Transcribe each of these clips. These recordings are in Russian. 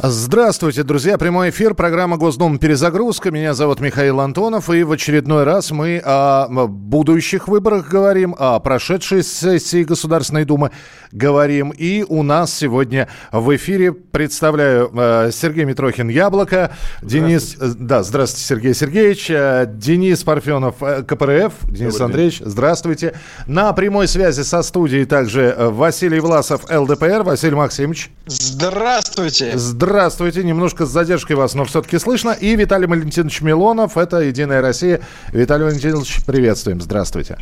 Здравствуйте, друзья. Прямой эфир, программа Госдума «Перезагрузка». Меня зовут Михаил Антонов. И в очередной раз мы о будущих выборах говорим, о прошедшей сессии Государственной Думы говорим. И у нас сегодня в эфире представляю э, Сергей Митрохин «Яблоко», Денис... э, Да, здравствуйте, Сергей Сергеевич. э, Денис Парфенов, КПРФ. Денис Андреевич, здравствуйте. На прямой связи со студией также Василий Власов, ЛДПР. Василий Максимович. Здравствуйте. Здравствуйте. Немножко с задержкой вас, но все-таки слышно. И Виталий Валентинович Милонов. Это «Единая Россия». Виталий Валентинович, приветствуем. Здравствуйте.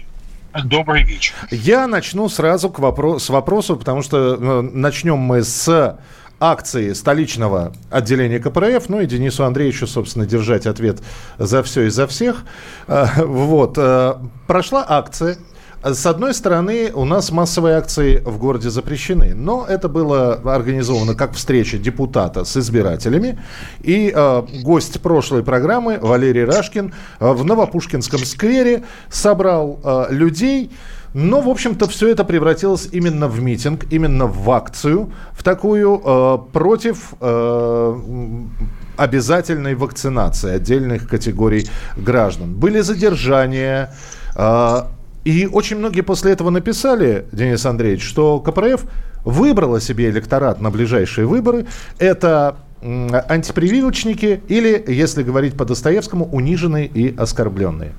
Добрый вечер. Я начну сразу к вопро- с вопроса, потому что э, начнем мы с акции столичного отделения КПРФ, ну и Денису Андреевичу, собственно, держать ответ за все и за всех. Э, Вот. э, Прошла акция. С одной стороны, у нас массовые акции в городе запрещены, но это было организовано как встреча депутата с избирателями. И э, гость прошлой программы Валерий Рашкин э, в Новопушкинском сквере собрал э, людей, но, в общем-то, все это превратилось именно в митинг, именно в акцию, в такую э, против э, обязательной вакцинации отдельных категорий граждан. Были задержания. э, и очень многие после этого написали, Денис Андреевич, что КПРФ выбрала себе электорат на ближайшие выборы. Это антипрививочники или, если говорить по Достоевскому, униженные и оскорбленные.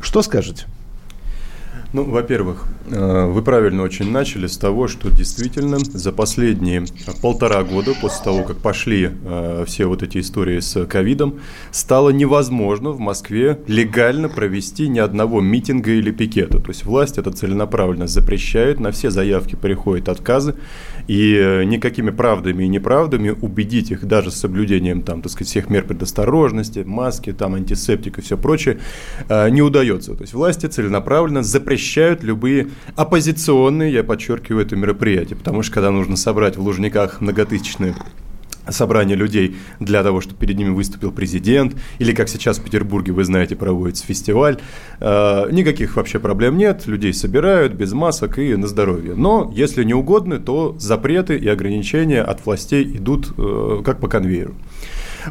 Что скажете? Ну, во-первых, э, вы правильно очень начали с того, что действительно за последние полтора года, после того, как пошли э, все вот эти истории с ковидом, стало невозможно в Москве легально провести ни одного митинга или пикета. То есть власть это целенаправленно запрещает, на все заявки приходят отказы, и э, никакими правдами и неправдами убедить их даже с соблюдением там, так сказать, всех мер предосторожности, маски, там, антисептик и все прочее, не удается. То есть власти целенаправленно запрещают любые оппозиционные, я подчеркиваю, это мероприятие, потому что когда нужно собрать в Лужниках многотысячные собрание людей для того, чтобы перед ними выступил президент, или как сейчас в Петербурге, вы знаете, проводится фестиваль. Э, никаких вообще проблем нет, людей собирают без масок и на здоровье. Но если не угодно, то запреты и ограничения от властей идут э, как по конвейеру.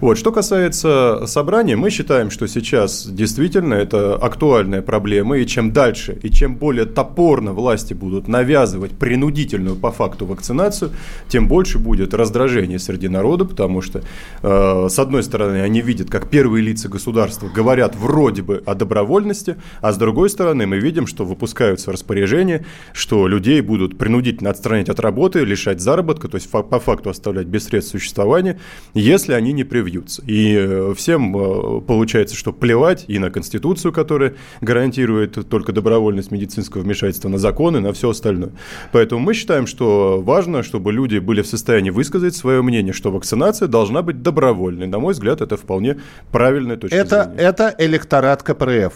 Вот. Что касается собрания, мы считаем, что сейчас действительно это актуальная проблема, и чем дальше, и чем более топорно власти будут навязывать принудительную по факту вакцинацию, тем больше будет раздражение среди народа, потому что, э, с одной стороны, они видят, как первые лица государства говорят вроде бы о добровольности, а с другой стороны, мы видим, что выпускаются распоряжения, что людей будут принудительно отстранять от работы, лишать заработка, то есть по факту оставлять без средств существования, если они не привьются. И э, всем э, получается, что плевать и на Конституцию, которая гарантирует только добровольность медицинского вмешательства, на законы, на все остальное. Поэтому мы считаем, что важно, чтобы люди были в состоянии высказать свое мнение, что вакцинация должна быть добровольной. На мой взгляд, это вполне правильная точка Это, зрения. это электорат КПРФ.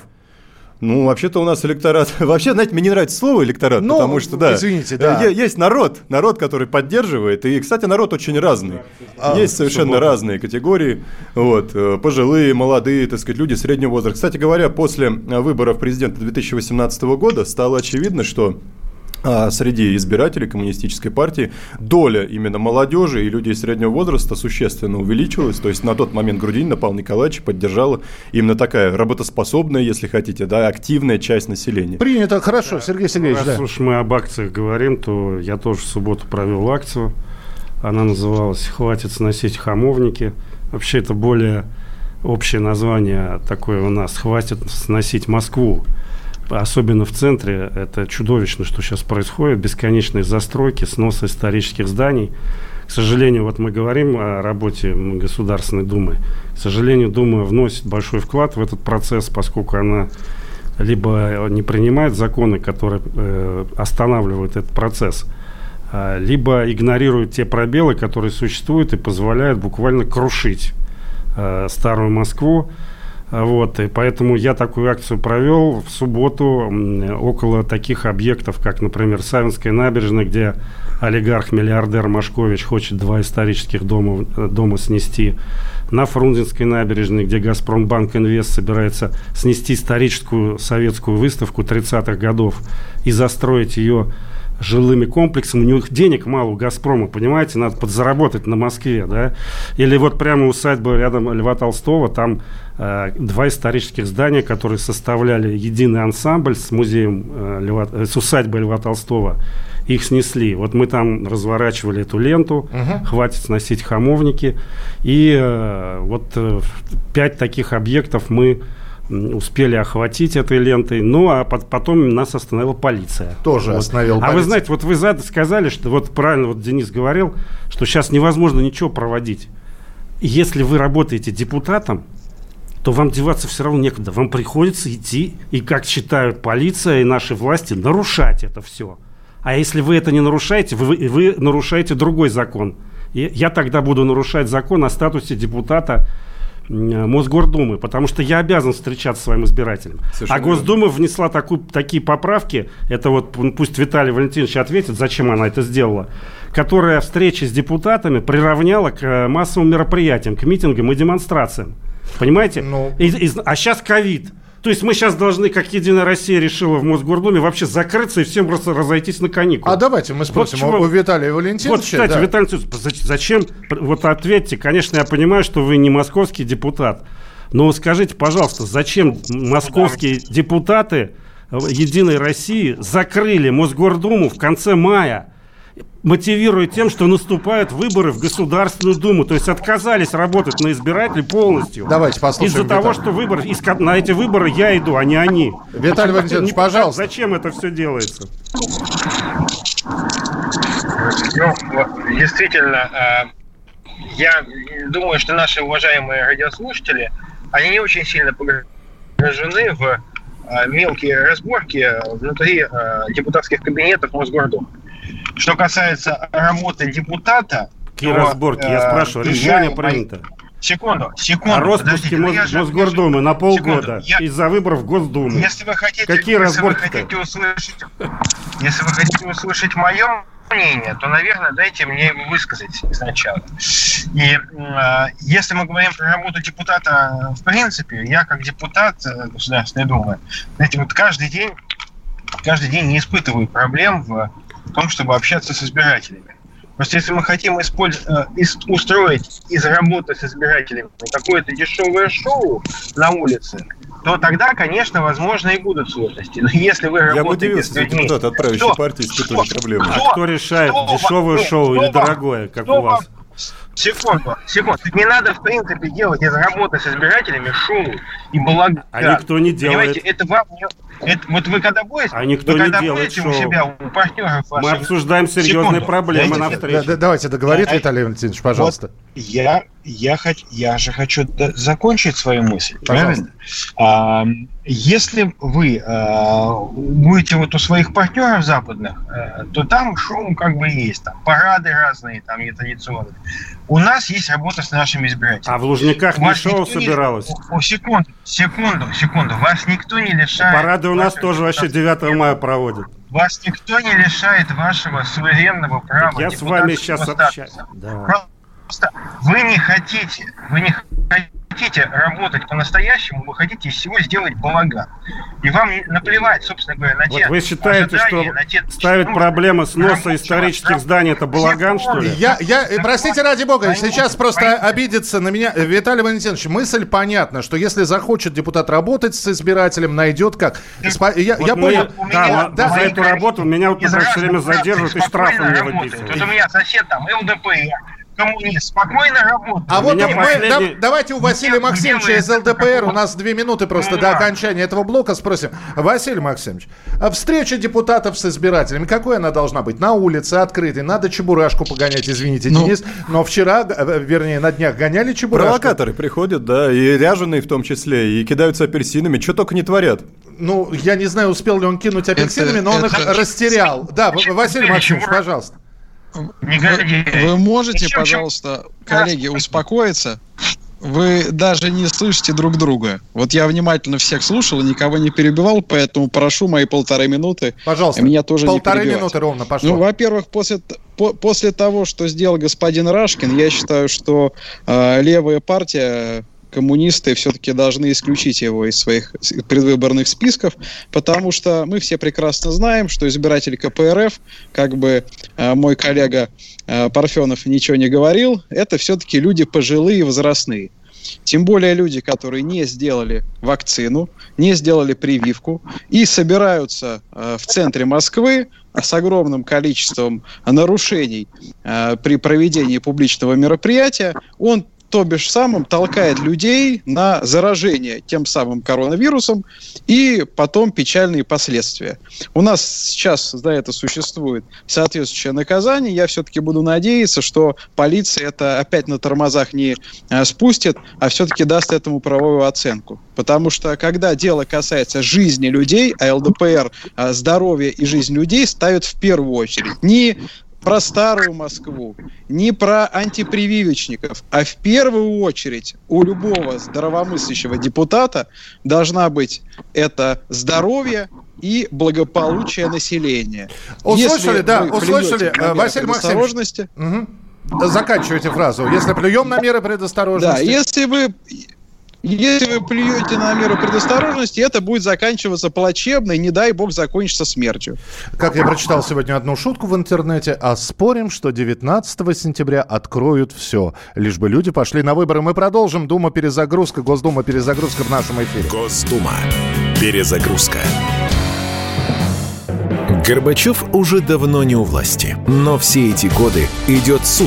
Ну, вообще-то у нас электорат... Вообще, знаете, мне не нравится слово электорат, Ну, потому что, да, извините, да. е- есть народ, народ, который поддерживает. И, кстати, народ очень разный. А, есть совершенно разные категории. Вот, э, пожилые, молодые, так сказать, люди среднего возраста. Кстати говоря, после э, выборов президента 2018 года стало очевидно, что среди избирателей коммунистической партии доля именно молодежи и людей среднего возраста существенно увеличилась. То есть на тот момент Грудинина Павла Николаевича поддержала именно такая работоспособная, если хотите, да, активная часть населения. Принято, хорошо, Сергей Сергеевич, Раз да. уж мы об акциях говорим, то я тоже в субботу провел акцию. Она называлась «Хватит сносить хамовники». Вообще это более общее название такое у нас «Хватит сносить Москву». Особенно в центре это чудовищно, что сейчас происходит. Бесконечные застройки, снос исторических зданий. К сожалению, вот мы говорим о работе Государственной Думы. К сожалению, Дума вносит большой вклад в этот процесс, поскольку она либо не принимает законы, которые э, останавливают этот процесс, а, либо игнорирует те пробелы, которые существуют и позволяют буквально крушить э, старую Москву. Вот, и поэтому я такую акцию провел в субботу около таких объектов, как, например, Савинская набережная, где олигарх-миллиардер Машкович хочет два исторических дома, дома снести. На Фрунзенской набережной, где Газпромбанк Инвест собирается снести историческую советскую выставку 30-х годов и застроить ее жилыми комплексами, у них денег мало у «Газпрома», понимаете, надо подзаработать на Москве, да, или вот прямо усадьба рядом Льва Толстого, там э, два исторических здания, которые составляли единый ансамбль с музеем э, Льва, э, с усадьбой Льва Толстого, их снесли. Вот мы там разворачивали эту ленту, угу. хватит сносить хамовники, и э, вот э, пять таких объектов мы успели охватить этой лентой. Ну, а потом нас остановила полиция. Тоже вот. остановила полиция. А вы знаете, вот вы сказали, что вот правильно вот Денис говорил, что сейчас невозможно ничего проводить. Если вы работаете депутатом, то вам деваться все равно некуда. Вам приходится идти и, как считают полиция и наши власти, нарушать это все. А если вы это не нарушаете, вы, вы нарушаете другой закон. И я тогда буду нарушать закон о статусе депутата Мосгордумы, потому что я обязан встречаться с своим избирателем. Совершенно а Госдума внесла такую, такие поправки, это вот пусть Виталий Валентинович ответит, зачем она это сделала, которая встречи с депутатами приравняла к э, массовым мероприятиям, к митингам и демонстрациям. Понимаете? Ну... И, и, а сейчас ковид. То есть мы сейчас должны, как Единая Россия решила в Мосгордуме, вообще закрыться и всем просто разойтись на каникулы. А давайте мы спросим вот у, у Виталия Валентиновича. Вот, кстати, да. Виталий Валентинович, зачем, вот ответьте, конечно, я понимаю, что вы не московский депутат, но скажите, пожалуйста, зачем московские депутаты Единой России закрыли Мосгордуму в конце мая? Мотивирует тем, что наступают выборы в Государственную Думу. То есть отказались работать на избирателей полностью. Давайте послушаем. Из-за того, что выборы, на эти выборы я иду, а не они. Виталий Валентинович, пожалуйста. Зачем это все делается? Ну, действительно, э, я думаю, что наши уважаемые радиослушатели, они не очень сильно погружены в э, мелкие разборки внутри э, депутатских кабинетов Мосгордумы. Что касается работы депутата... Какие то, разборки? Я э, спрашиваю, решение я, принято. Секунду, секунду. О распуске Мос, я Мосгордумы на полгода из-за выборов в Госдуму. Если вы хотите, Какие если вы хотите услышать, если вы хотите услышать мое мнение, то, наверное, дайте мне его высказать сначала. И э, если мы говорим про работу депутата, в принципе, я как депутат э, Государственной Думы, знаете, вот каждый день, каждый день не испытываю проблем в в том, чтобы общаться с избирателями. Просто если мы хотим использовать, э, устроить из работы с избирателями какое-то дешевое шоу на улице, то тогда, конечно, возможно, и будут сложности. Но если вы Я бы удивился, с людьми... депутат от правящей партии испытывали проблемы. А кто решает, кто, дешевое кто, шоу кто, или дорогое, как у вас? Секунду, секунду. Не надо, в принципе, делать из работы с избирателями шоу и балаган. А никто не делает. Понимаете, это вам не... Это, вот вы когда будете, а никто вы не когда делает будете шоу. у себя, у партнеров ваших... Мы обсуждаем серьезные секунду, проблемы на встрече. Да, давайте договорить, а, Виталий Валентинович, пожалуйста. Вот я, я, хочу, я же хочу закончить свою мысль, правильно? А, если вы а, будете вот у своих партнеров западных, а, то там шоу как бы есть, там парады разные, там нетрадиционные. У нас есть работа с нашими избирателями. А в Лужниках не шоу собиралось? Не... О, секунду, секунду, секунду. Вас никто не лишает... Парады у нас тоже вообще 9 мая проводят. Вас никто не лишает вашего суверенного права. Я с вами сейчас общаюсь. Да. Просто вы не хотите, вы не хотите работать по-настоящему, вы хотите из всего сделать балаган. И вам наплевать, собственно говоря, на те... Вот вы считаете, что те... ставить проблемы сноса исторических да? зданий это балаган, что ли? Я, я, простите, ради бога, сейчас просто обидится на меня. Виталий Валентинович, мысль понятна, что если захочет депутат работать с избирателем, найдет как. Я, вот я понял. Да, да, за эту работу меня вот все время задерживают и штрафы мне выписывают. Вот у меня сосед там ЛДПР, коммунист, спокойно работает. А вот мы, последний... да, давайте у Василия Максимовича из ЛДПР, у нас две минуты просто ну, до окончания этого блока спросим. Василий Максимович, а встреча депутатов с избирателями, какой она должна быть? На улице, открытой, надо чебурашку погонять, извините, ну, Денис, но вчера, э, вернее, на днях гоняли чебурашку. Провокаторы приходят, да, и ряженые в том числе, и кидаются апельсинами, что только не творят. Ну, я не знаю, успел ли он кинуть апельсинами, это, но он их растерял. Да, Василий Максимович, пожалуйста. Вы, вы можете, пожалуйста, коллеги, успокоиться? вы даже не слышите друг друга. Вот я внимательно всех слушал, никого не перебивал, поэтому прошу мои полторы минуты. Пожалуйста. Меня тоже полторы не минуты ровно пошло. Ну, во-первых, после, по, после того, что сделал господин Рашкин, я считаю, что э, левая партия коммунисты все-таки должны исключить его из своих предвыборных списков, потому что мы все прекрасно знаем, что избиратель КПРФ, как бы э, мой коллега э, Парфенов ничего не говорил, это все-таки люди пожилые, возрастные. Тем более люди, которые не сделали вакцину, не сделали прививку и собираются э, в центре Москвы с огромным количеством нарушений э, при проведении публичного мероприятия, он то бишь самым толкает людей на заражение тем самым коронавирусом и потом печальные последствия. У нас сейчас за это существует соответствующее наказание. Я все-таки буду надеяться, что полиция это опять на тормозах не а, спустит, а все-таки даст этому правовую оценку. Потому что когда дело касается жизни людей, а ЛДПР а, здоровье и жизнь людей ставят в первую очередь. Не про старую Москву, не про антипрививочников, а в первую очередь у любого здравомыслящего депутата должна быть это здоровье и благополучие населения. Услышали, Если да, услышали, Василий Максимович. Угу. Заканчивайте фразу. Если плюем на меры предосторожности. Да, если вы если вы плюете на меру предосторожности, это будет заканчиваться плачевно, и не дай бог закончится смертью. Как я прочитал сегодня одну шутку в интернете, а спорим, что 19 сентября откроют все, лишь бы люди пошли на выборы. Мы продолжим. Дума перезагрузка, Госдума перезагрузка в нашем эфире. Госдума перезагрузка. Горбачев уже давно не у власти, но все эти годы идет суд.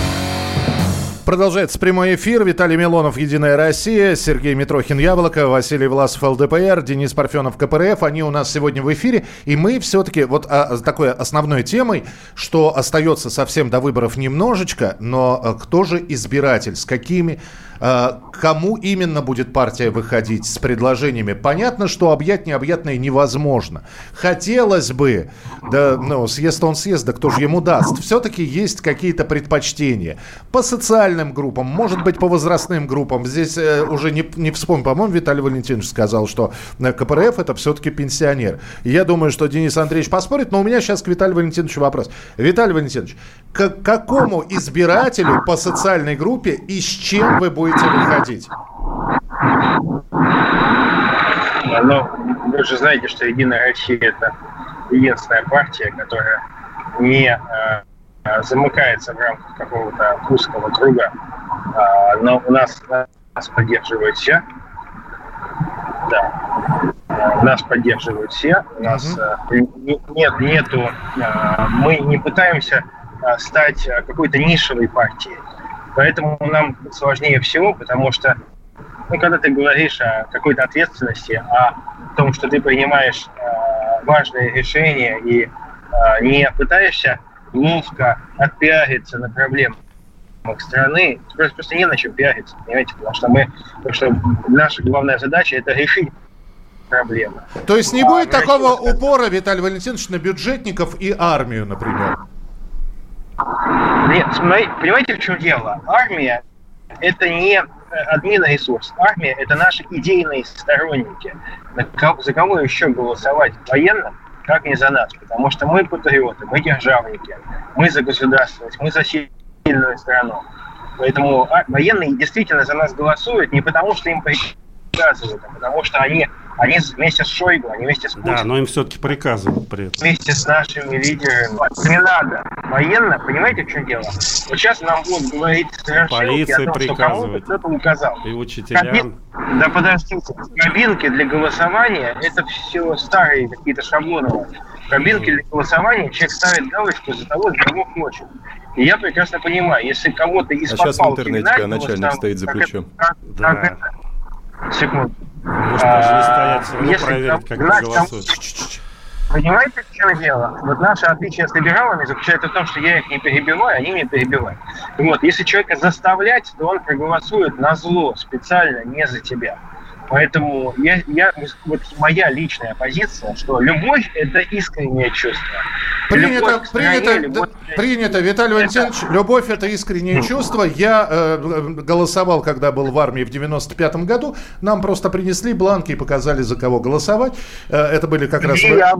Продолжается прямой эфир. Виталий Милонов, Единая Россия, Сергей Митрохин, Яблоко, Василий Власов, ЛДПР, Денис Парфенов, КПРФ. Они у нас сегодня в эфире. И мы все-таки, вот а, такой основной темой, что остается совсем до выборов немножечко, но а, кто же избиратель, с какими а, кому именно будет партия выходить с предложениями? Понятно, что объять необъятное невозможно. Хотелось бы, да, ну, съезд он съезд, да кто же ему даст? Все-таки есть какие-то предпочтения. По социальным группам, может быть, по возрастным группам. Здесь э, уже не, не вспомню, по-моему, Виталий Валентинович сказал, что э, КПРФ это все-таки пенсионер. Я думаю, что Денис Андреевич поспорит, но у меня сейчас к Виталию Валентиновичу вопрос. Виталий Валентинович, к какому избирателю по социальной группе и с чем вы будете будете выходить? Ну, вы же знаете, что Единая Россия – это единственная партия, которая не э, замыкается в рамках какого-то узкого круга, э, но у нас, нас поддерживают все. Да. Э, нас поддерживают все. У нас э, нет, нету, э, мы не пытаемся э, стать какой-то нишевой партией. Поэтому нам сложнее всего, потому что, ну, когда ты говоришь о какой-то ответственности, о том, что ты принимаешь э, важные решения и э, не пытаешься ловко отпиариться на проблемах страны, просто, просто не на чем пиариться, понимаете, потому что мы, потому что наша главная задача это решить проблемы. То есть не будет а, такого упора, Виталий Валентинович, на бюджетников и армию, например? Нет, понимаете, в чем дело? Армия – это не э, админ-ресурс. Армия – это наши идейные сторонники. За кого еще голосовать военным, как не за нас? Потому что мы патриоты, мы державники, мы за государственность, мы за сильную страну. Поэтому а, военные действительно за нас голосуют не потому, что им приказывают, потому что они они вместе с Шойгу, они вместе с Путиным. Да, но им все-таки приказывают при этом. Вместе с нашими лидерами. Не надо. Военно, понимаете, в чем дело? Вот сейчас нам будут говорить Полиции о том, что кому-то кто-то указал. И учителям. Кабин... Да подождите, кабинки для голосования – это все старые какие-то шаблоны. кабинке для голосования человек ставит галочку за того, за кого хочет. И я прекрасно понимаю, если кого-то из А сейчас в интернете начальник стоит за плечом. Как, Да. Секунду. Может даже не стоять, все равно А, проверить, как голосуешь. Понимаете, в чем дело? Вот наше отличие с либералами заключается в том, что я их не перебиваю, они меня перебивают. Вот, если человека заставлять, то он проголосует на зло, специально, не за тебя. Поэтому я, я, вот моя личная позиция, что любовь – это искреннее чувство. Принято, стране, принято, любовь принято, Виталий Валентинович, любовь это искреннее чувство. Я э, голосовал, когда был в армии в 95-м году. Нам просто принесли бланки и показали, за кого голосовать. Э, это были как раз... Я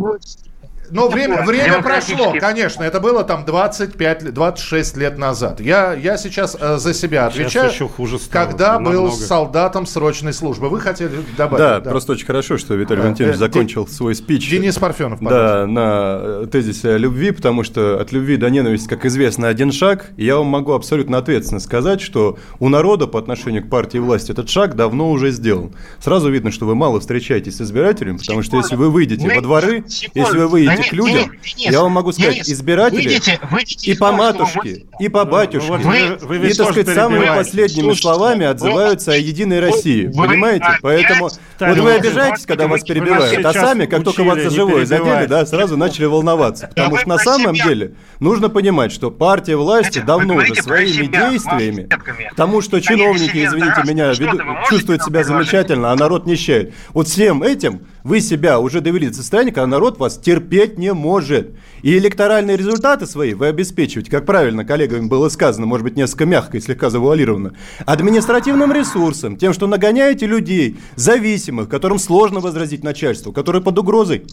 Но время, время прошло, конечно. Это было там 25, лет- 26 лет назад. Я, я сейчас э, за себя Сейчас отвечаю. еще хуже стало, Когда был намного. солдатом срочной службы. Вы хотели добавить? Да, просто очень хорошо, что Виталий Да, Валентинович э, закончил свой спич. Денис Парфенов, пожалуйста. Да, на э, тезисе о любви, потому что от любви до ненависти, как известно, один шаг. Я вам могу абсолютно ответственно сказать, что у народа по отношению к партии и власти этот шаг давно уже сделан. Сразу видно, что вы мало встречаетесь с избирателями, потому что если вы выйдете во дворы, если вы выйдете Да к людям, Денис, Денис, я вам могу сказать, Денис, избиратели выйдите- выйдите и по матушке, вы- и по батюшке, вот вы- вы и, так сказать, самыми последними Слушайте, словами вы- отзываются о Единой России. вы Понимаете? опять Поэтому вот вы обижаетесь, когда вас вы перебивают, а сами, как только вас за живое задели, да, сразу начали волноваться. Потому вы что на самом деле нужно понимать, что партия власти вы давно уже своими действиями, тому, что чиновники, извините меня, вы чувствуют себя замечательно, а народ нищает. Вот всем этим вы себя уже довели до состояния, когда народ вас терпеть не может. И электоральные результаты свои вы обеспечиваете, как правильно коллегами было сказано, может быть, несколько мягко и слегка завуалированно, административным ресурсом, тем, что нагоняете людей, зависимых, которым сложно возразить начальству, которые под угрозой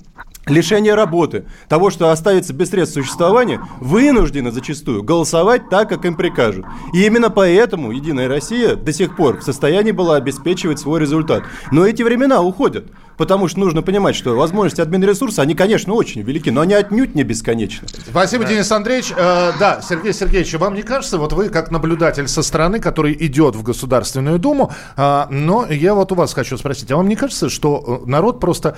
лишения работы, того, что оставится без средств существования, вынуждены зачастую голосовать так, как им прикажут. И именно поэтому Единая Россия до сих пор в состоянии была обеспечивать свой результат. Но эти времена уходят. Потому что нужно понимать, что возможности админресурса, они, конечно, очень велики, но они отнюдь не бесконечны. Спасибо, Денис Андреевич. Э, да, Сергей Сергеевич, вам не кажется, вот вы как наблюдатель со стороны, который идет в Государственную Думу, а, но я вот у вас хочу спросить, а вам не кажется, что э, народ просто,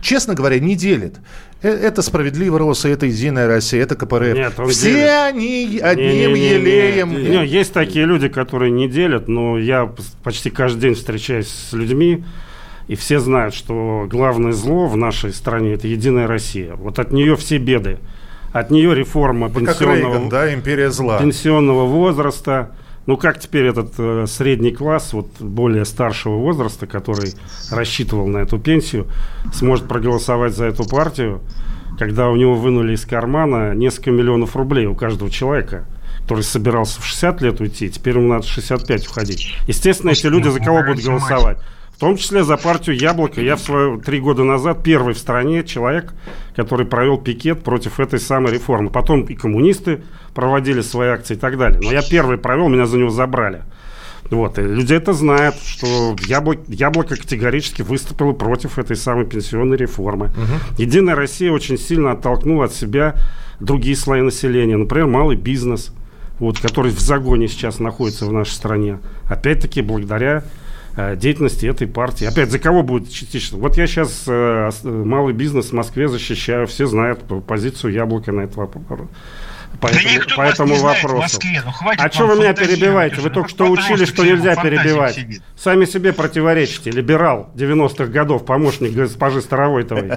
честно говоря, не делит? Э, Это справедливо Роса, это Единая Россия, это КПРФ. Нет, он Все делит. они одним Не-не-не-не. елеем. Не, есть такие люди, которые не делят, но я почти каждый день встречаюсь с людьми, и все знают, что главное зло в нашей стране – это Единая Россия. Вот от нее все беды. От нее реформа как пенсионного, Рейган, да, империя зла. пенсионного возраста. Ну, как теперь этот э, средний класс, вот более старшего возраста, который рассчитывал на эту пенсию, сможет проголосовать за эту партию, когда у него вынули из кармана несколько миллионов рублей у каждого человека, который собирался в 60 лет уйти, теперь ему надо в 65 уходить. Естественно, эти люди за кого будут голосовать? В том числе за партию «Яблоко». Я в свое три года назад первый в стране человек, который провел пикет против этой самой реформы. Потом и коммунисты проводили свои акции и так далее. Но я первый провел, меня за него забрали. Вот, и люди это знают, что яблоко, яблоко категорически выступило против этой самой пенсионной реформы. Единая Россия очень сильно оттолкнула от себя другие слои населения, например, малый бизнес, вот, который в загоне сейчас находится в нашей стране. Опять-таки, благодаря деятельности этой партии. Опять, за кого будет частично? Вот я сейчас э, э, малый бизнес в Москве защищаю, все знают позицию яблока на этот вопрос. По Да этому, по этому вопросу. Москве, ну а что вы меня перебиваете? Вы Ну, только что учили, что где нельзя перебивать. сидит. Сами себе противоречите. Либерал 90-х годов, помощник госпожи Старовойтовой.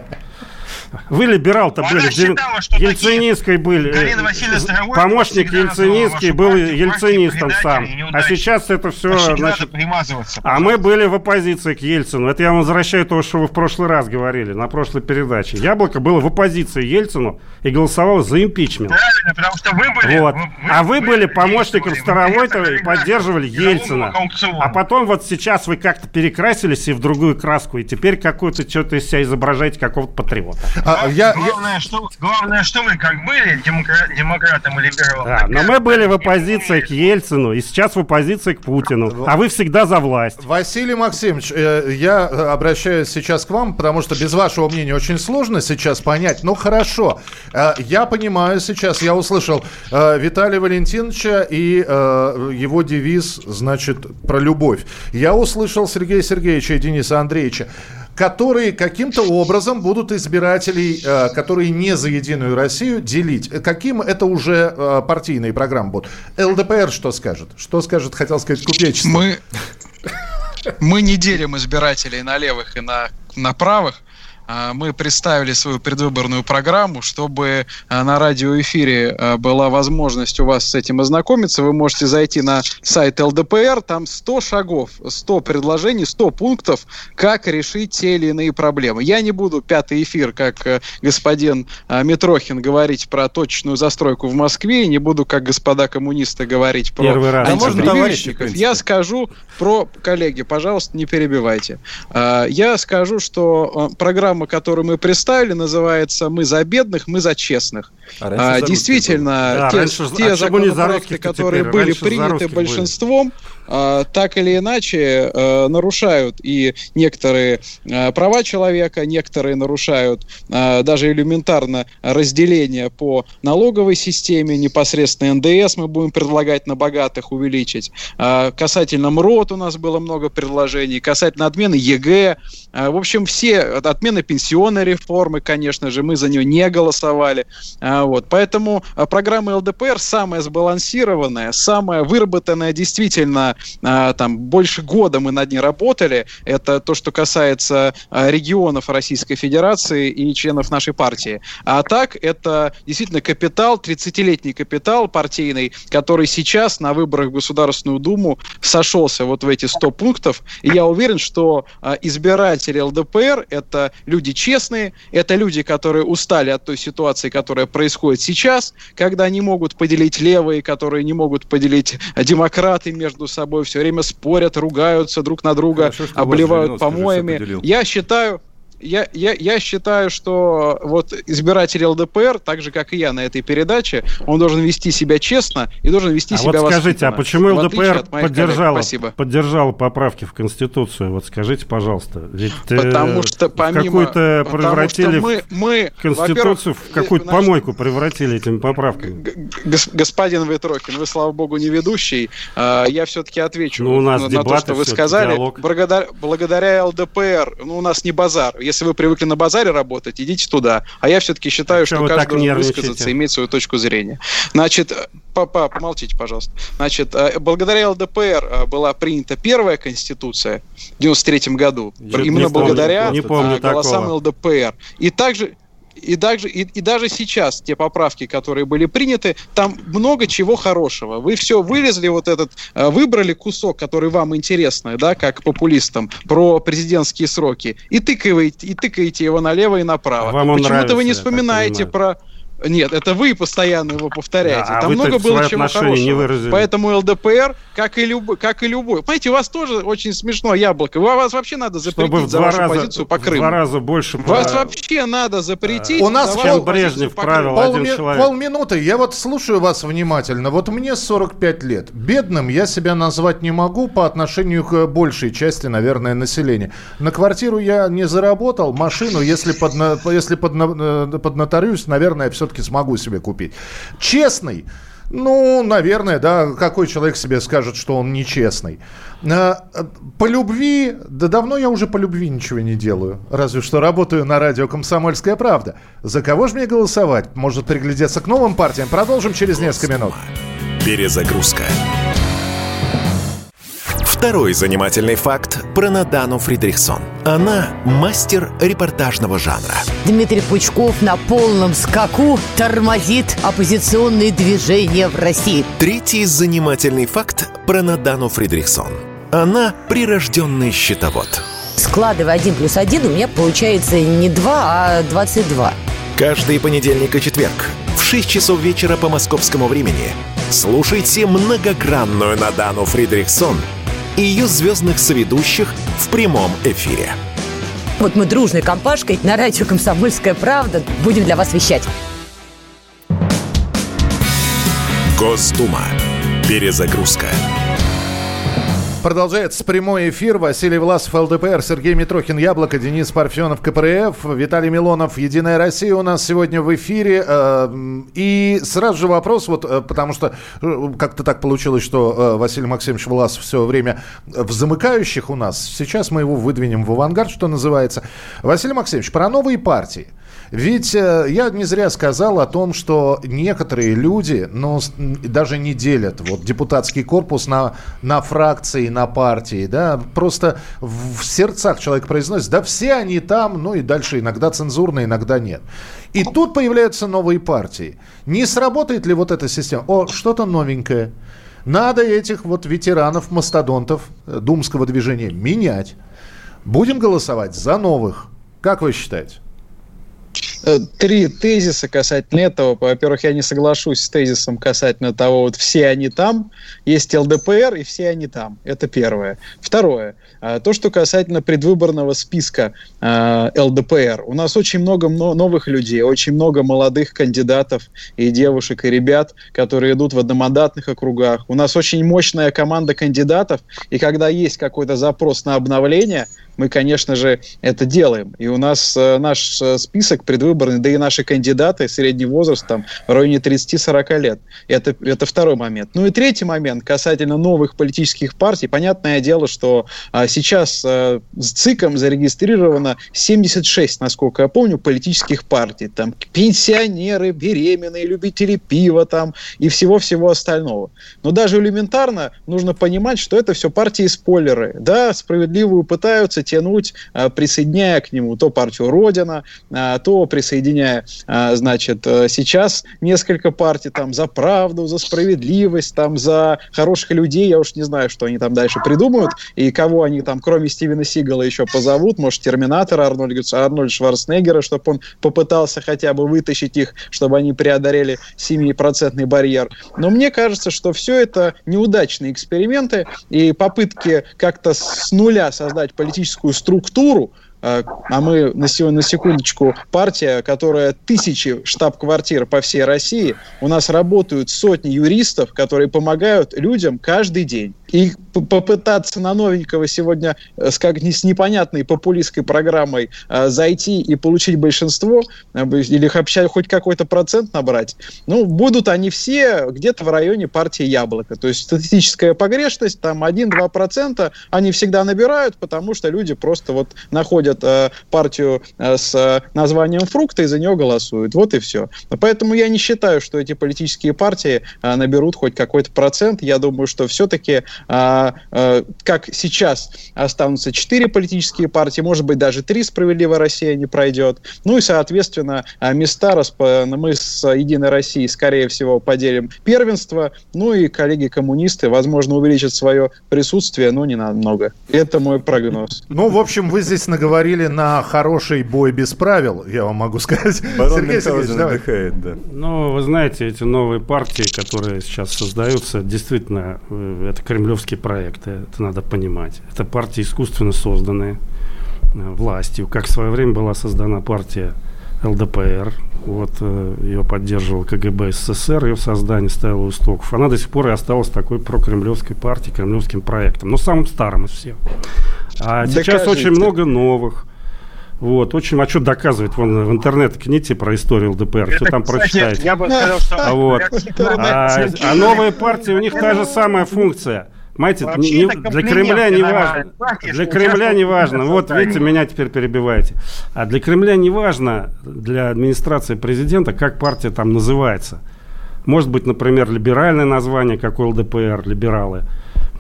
Вы либерал-то были. что Ельцинистской были. Э, Помощник Ельцинистский был ельцинистом сам. А сейчас это все, значит... примазываться. А мы были в оппозиции к Ельцину. Это я вам возвращаю то, что вы в прошлый раз говорили, на прошлой передаче. Яблоко было в оппозиции Ельцину и голосовало за импичмент. Правильно, потому что вы были... Вот. А вы были помощником Старовойтова и поддерживали Ельцина. А потом вот сейчас вы как-то перекрасились и в другую краску, и теперь какую-то что-то из себя изображаете какого-то патриота. А, я- я- Главное, что, главное, что вы как были демокра- демократом и либералом. Да, но мы были в оппозиции к Ельцину, и сейчас в оппозиции к Путину. А вы всегда за власть. Василий Максимович, э, я обращаюсь сейчас к вам, потому что без вашего мнения очень сложно сейчас понять. Ну хорошо, я понимаю сейчас, я услышал э, Виталия Валентиновича и э, его девиз, значит, про любовь. Я услышал Сергея Сергеевича и Дениса Андреевича. которые каким-то образом будут избирателей, которые не за Единую Россию, делить. Каким это уже партийные программы будут? ЛДПР что скажет? Что скажет, хотел сказать, купечество? Мы, мы не делим избирателей на левых и на, на правых. А, мы представили свою предвыборную программу, чтобы а, на радиоэфире а, была возможность у вас с этим ознакомиться. Вы можете зайти на сайт ЛДПР, там 100 шагов, 100 предложений, 100 пунктов, как решить те или иные проблемы. Я не буду пятый эфир, как э, господин Митрохин, говорить про точную застройку в Москве, не буду, как господа коммунисты, говорить про Первый раз. антипрививочников. Я скажу про... Коллеги, пожалуйста, не перебивайте. Я скажу, что программа программа, которую мы представили, называется «Мы за бедных, мы за честных». А, а, действительно, да, те, раньше, те а законопроекты, которые были приняты большинством, были а, так или иначе э, нарушают и некоторые э, права человека, некоторые нарушают э, даже элементарно разделение по налоговой системе, непосредственно НДС мы будем предлагать на богатых увеличить. А, касательно МРОТ у нас было много предложений, касательно отмены ЕГЭ. В общем, все отмены пенсионной реформы, конечно же, мы за нее не голосовали. Вот. Поэтому программа ЛДПР самая сбалансированная, самая выработанная действительно а, там больше года мы над ней работали. Это то, что касается а, регионов Российской Федерации и членов нашей партии. А так, это действительно капитал, 30-летний капитал партийный, который сейчас на выборах в Государственную Думу сошелся вот в эти 100 пунктов. И я уверен, что а, избиратели ЛДПР – это люди честные, это люди, которые устали от той ситуации, которая происходит сейчас, когда не могут поделить левые, которые не могут поделить демократы между собой собой все время спорят, ругаются друг на друга, Хорошо, обливают помоями. Я считаю, я, я, я считаю, что вот избиратель ЛДПР, так же, как и я на этой передаче, он должен вести себя честно и должен вести а себя вот скажите, а почему ЛДПР поддержала, поддержала поправки в Конституцию? Вот скажите, пожалуйста. Ведь э, потому что помимо... Какую-то превратили мы, мы, Конституцию в какую-то значит, помойку превратили этими поправками. Господин Ветрокин, вы, слава богу, не ведущий. А, я все-таки отвечу ну, у нас на, на то, что вы сказали. Благодаря, благодаря ЛДПР, ну, у нас не базар если вы привыкли на базаре работать, идите туда. А я все-таки считаю, а что каждый должен высказаться, иметь свою точку зрения. Значит, папа, помолчите, пожалуйста. Значит, э, благодаря ЛДПР э, была принята первая конституция в 93 году. Я Именно не благодаря помню, не помню голосам такого. ЛДПР. И также и, также, и, и даже сейчас те поправки, которые были приняты, там много чего хорошего. Вы все вылезли, вот этот, э, выбрали кусок, который вам интересно, да, как популистам, про президентские сроки, и тыкаете, и тыкаете его налево и направо. Вам Почему-то вы не вспоминаете про нет, это вы постоянно его повторяете. Да, Там много было чего хорошего. Поэтому ЛДПР, как и, любой, как и любой. Понимаете, у вас тоже очень смешно яблоко. У вас вообще надо запретить за вашу раза, позицию по Крыму. В два раза больше. Вас вообще надо запретить. У нас чем Брежнев правил один человек. Полминуты. Я вот слушаю вас внимательно. Вот мне 45 лет. Бедным я себя назвать не могу по отношению к большей части, наверное, населения. На квартиру я не заработал. Машину, если под, если под, э, под нотариус, наверное, все все-таки смогу себе купить. Честный. Ну, наверное, да, какой человек себе скажет, что он нечестный. А, по любви, да давно я уже по любви ничего не делаю. Разве что работаю на радио «Комсомольская правда». За кого же мне голосовать? Может приглядеться к новым партиям? Продолжим через несколько минут. Перезагрузка. Второй занимательный факт про Надану Фридрихсон. Она мастер репортажного жанра. Дмитрий Пучков на полном скаку тормозит оппозиционные движения в России. Третий занимательный факт про Надану Фридрихсон. Она прирожденный счетовод. Складывая один плюс один, у меня получается не 2, а 22. Каждый понедельник и четверг в 6 часов вечера по московскому времени слушайте многогранную Надану Фридрихсон – и ее звездных соведущих в прямом эфире. Вот мы дружной компашкой на радио «Комсомольская правда» будем для вас вещать. Госдума. Перезагрузка. Продолжается прямой эфир. Василий Власов, ЛДПР, Сергей Митрохин, Яблоко, Денис Парфенов, КПРФ, Виталий Милонов, Единая Россия у нас сегодня в эфире. Э, и сразу же вопрос, вот, э, потому что э, как-то так получилось, что Василий Максимович Власов все время в замыкающих у нас. Сейчас мы его выдвинем в авангард, что называется. Василий Максимович, про новые партии. Ведь э, я не зря сказал о том, что некоторые люди, ну, даже не делят вот депутатский корпус на, на фракции, на партии, да, просто в сердцах человек произносит, да все они там, ну и дальше иногда цензурно, иногда нет. И тут появляются новые партии. Не сработает ли вот эта система? О, что-то новенькое. Надо этих вот ветеранов, мастодонтов э, думского движения менять. Будем голосовать за новых. Как вы считаете? Э, три тезиса касательно этого. Во-первых, я не соглашусь с тезисом касательно того, вот все они там, есть ЛДПР и все они там. Это первое. Второе. Э, то, что касательно предвыборного списка э, ЛДПР. У нас очень много новых людей, очень много молодых кандидатов и девушек, и ребят, которые идут в одномандатных округах. У нас очень мощная команда кандидатов, и когда есть какой-то запрос на обновление – мы, конечно же, это делаем. И у нас э, наш э, список предвыборный, да и наши кандидаты, средний возраст там в районе 30-40 лет. Это, это второй момент. Ну и третий момент касательно новых политических партий. Понятное дело, что а, сейчас а, с ЦИКом зарегистрировано 76, насколько я помню, политических партий. Там пенсионеры, беременные, любители пива там и всего-всего остального. Но даже элементарно нужно понимать, что это все партии-спойлеры. Да, справедливую пытаются тянуть, а, присоединяя к нему то партию Родина, а, то присоединяя, а, значит, э, сейчас несколько партий там за правду, за справедливость, там за хороших людей, я уж не знаю, что они там дальше придумают, и кого они там, кроме Стивена Сигала, еще позовут, может, Терминатора Арнольда, Арнольда Шварценеггера, чтобы он попытался хотя бы вытащить их, чтобы они преодолели 7% барьер. Но мне кажется, что все это неудачные эксперименты и попытки как-то с нуля создать политическую политическую структуру, а, а мы на, на секундочку партия, которая тысячи штаб-квартир по всей России, у нас работают сотни юристов, которые помогают людям каждый день. И попытаться на новенького сегодня с, как, с непонятной популистской программой э, зайти и получить большинство, э, или вообще хоть какой-то процент набрать, ну, будут они все где-то в районе партии Яблоко. То есть статистическая погрешность, там 1-2% они всегда набирают, потому что люди просто вот находят э, партию э, с названием фрукта и за нее голосуют. Вот и все. Поэтому я не считаю, что эти политические партии э, наберут хоть какой-то процент. Я думаю, что все-таки как сейчас останутся четыре политические партии, может быть, даже три «Справедливая Россия» не пройдет. Ну и, соответственно, а, места расп... мы с «Единой Россией», скорее всего, поделим первенство. Ну и коллеги-коммунисты, возможно, увеличат свое присутствие, но не намного. Это мой прогноз. Ну, в общем, вы здесь наговорили на хороший бой без правил, я вам могу сказать. Барон Сергей Сергеевич, отдыхает, да. Ну, вы знаете, эти новые партии, которые сейчас создаются, действительно, э, это Кремль кремлевские проекты, это надо понимать. Это партии искусственно созданные э, властью. Как в свое время была создана партия ЛДПР, вот э, ее поддерживал КГБ СССР, ее создание ставило у истоков. Она до сих пор и осталась такой прокремлевской партией, кремлевским проектом, но самым старым из всех. А Докажите. сейчас очень много новых. Вот, очень, а что доказывать? Вон в интернет кните про историю ЛДПР, Это, все там кстати, прочитаете. Я бы сказал, что... А, вот. а, а новые партии, у них та же самая функция – Понимаете, не, для Кремля не важно. Для Кремля не важно. Вот видите, меня теперь перебиваете. А для Кремля не важно, для администрации президента, как партия там называется. Может быть, например, либеральное название, как у ЛДПР, либералы.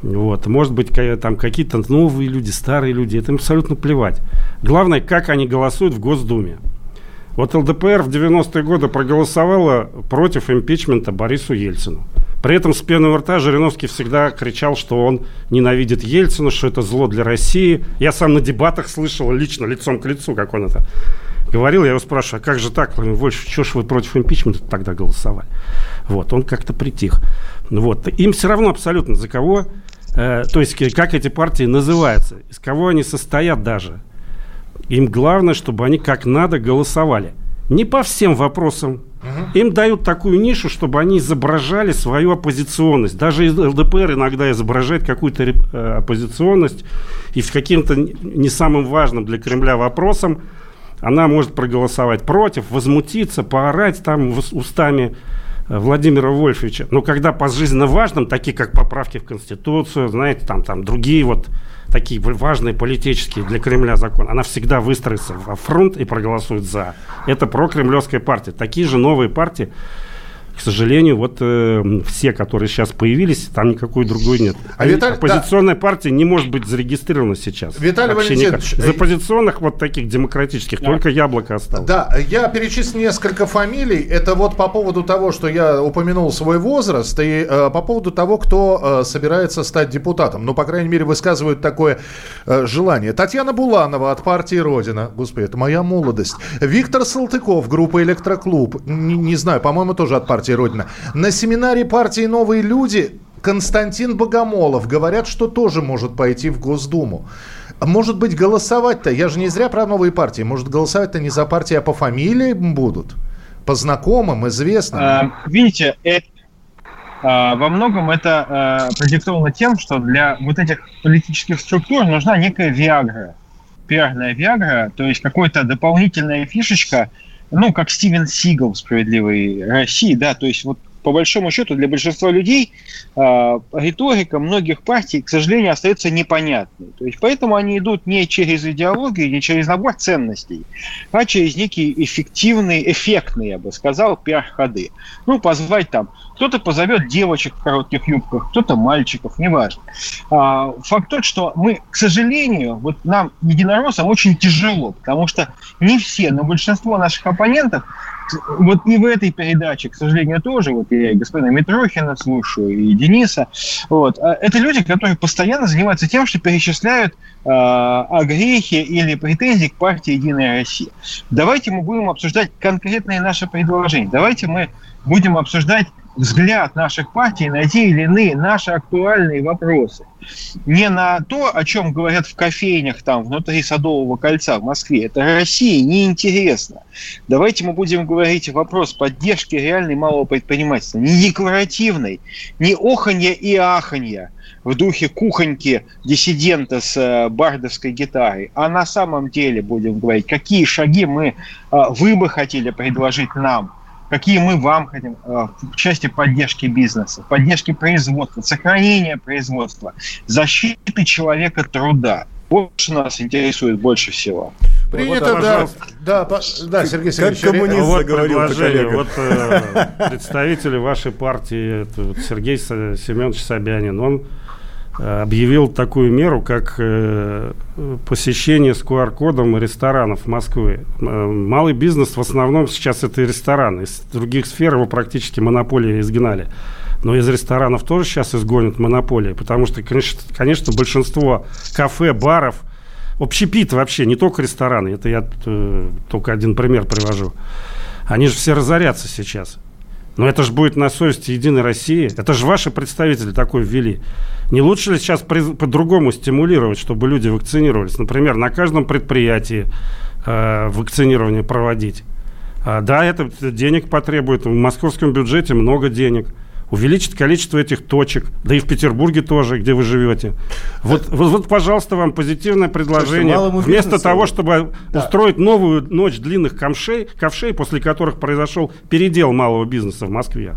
Вот. Может быть, там какие-то новые люди, старые люди. Это им абсолютно плевать. Главное, как они голосуют в Госдуме. Вот ЛДПР в 90-е годы проголосовала против импичмента Борису Ельцину. При этом с пеной у рта Жириновский всегда кричал, что он ненавидит Ельцина, что это зло для России. Я сам на дебатах слышал лично, лицом к лицу, как он это говорил. Я его спрашиваю, а как же так, Вольф, что ж вы против импичмента тогда голосовали? Вот, он как-то притих. Вот, им все равно абсолютно за кого, э, то есть как эти партии называются, из кого они состоят даже. Им главное, чтобы они как надо голосовали. Не по всем вопросам. Угу. Им дают такую нишу, чтобы они изображали свою оппозиционность. Даже ЛДПР иногда изображает какую-то э, оппозиционность. И в каким-то не самым важным для Кремля вопросом она может проголосовать против, возмутиться, поорать там устами э, Владимира Вольфовича. Но когда по жизненно важным, такие как поправки в Конституцию, знаете, там, там другие вот такие важные политические для Кремля законы, она всегда выстроится во фронт и проголосует за. Это прокремлевская партия. Такие же новые партии к сожалению, вот э, все, которые сейчас появились, там никакой другой нет. А Виталий, оппозиционная да. партия не может быть зарегистрирована сейчас. Виталий Валентинович... Из оппозиционных вот таких демократических да. только яблоко осталось. Да, я перечислил несколько фамилий. Это вот по поводу того, что я упомянул свой возраст, и э, по поводу того, кто э, собирается стать депутатом. Ну, по крайней мере, высказывают такое э, желание. Татьяна Буланова от партии «Родина». Господи, это моя молодость. Виктор Салтыков, группа «Электроклуб». Не, не знаю, по-моему, тоже от партии партии Родина. На семинаре партии «Новые люди» Константин Богомолов говорят, что тоже может пойти в Госдуму. Может быть, голосовать-то, я же не зря про новые партии, может, голосовать-то не за партии, а по фамилиям будут? По знакомым, известным? А, видите, это, а, во многом это а, продиктовано тем, что для вот этих политических структур нужна некая виагра, пиарная виагра, то есть какая-то дополнительная фишечка, ну, как Стивен Сигал в «Справедливой России», да, то есть вот по большому счету для большинства людей э, риторика многих партий, к сожалению, остается непонятной. То есть поэтому они идут не через идеологию, не через набор ценностей, а через некие эффективные, эффектные, я бы сказал, пиар-ходы. Ну, позвать там кто-то позовет девочек в коротких юбках, кто-то мальчиков, неважно. А, факт тот, что мы, к сожалению, вот нам, единороссам, очень тяжело, потому что не все, но большинство наших оппонентов, вот не в этой передаче, к сожалению, тоже, вот я и господина Митрохина слушаю, и Дениса, вот, а это люди, которые постоянно занимаются тем, что перечисляют э, огрехи или претензии к партии «Единая Россия». Давайте мы будем обсуждать конкретные наши предложения. Давайте мы будем обсуждать взгляд наших партий на те или иные наши актуальные вопросы. Не на то, о чем говорят в кофейнях там внутри Садового кольца в Москве. Это России неинтересно. Давайте мы будем говорить вопрос поддержки реальной малого предпринимательства. Не декларативной, не оханья и аханья в духе кухоньки диссидента с э, бардовской гитарой, а на самом деле будем говорить, какие шаги мы, э, вы бы хотели предложить нам – какие мы вам хотим э, в части поддержки бизнеса, поддержки производства, сохранения производства, защиты человека труда. Больше нас интересует больше всего. Принято, вот, да, да, по, да, Сергей Сергеевич. Как коммунист вот предложение, вот э, представители вашей партии, это вот Сергей Семенович Собянин, он объявил такую меру, как э, посещение с QR-кодом ресторанов в Москве. Э, малый бизнес в основном сейчас это рестораны. Из других сфер его практически монополии изгнали. Но из ресторанов тоже сейчас изгонят монополии, потому что, конечно, конечно большинство кафе, баров, общепит вообще, не только рестораны, это я э, только один пример привожу, они же все разорятся сейчас. Но это же будет на совести Единой России. Это же ваши представители такое ввели. Не лучше ли сейчас по-другому стимулировать, чтобы люди вакцинировались? Например, на каждом предприятии э, вакцинирование проводить. А, да, это денег потребует. В московском бюджете много денег увеличить количество этих точек, да и в Петербурге тоже, где вы живете. Вот, вот, вот пожалуйста, вам позитивное предложение. Слушайте, Вместо того, чтобы да. устроить новую ночь длинных ковшей, ковшей, после которых произошел передел малого бизнеса в Москве,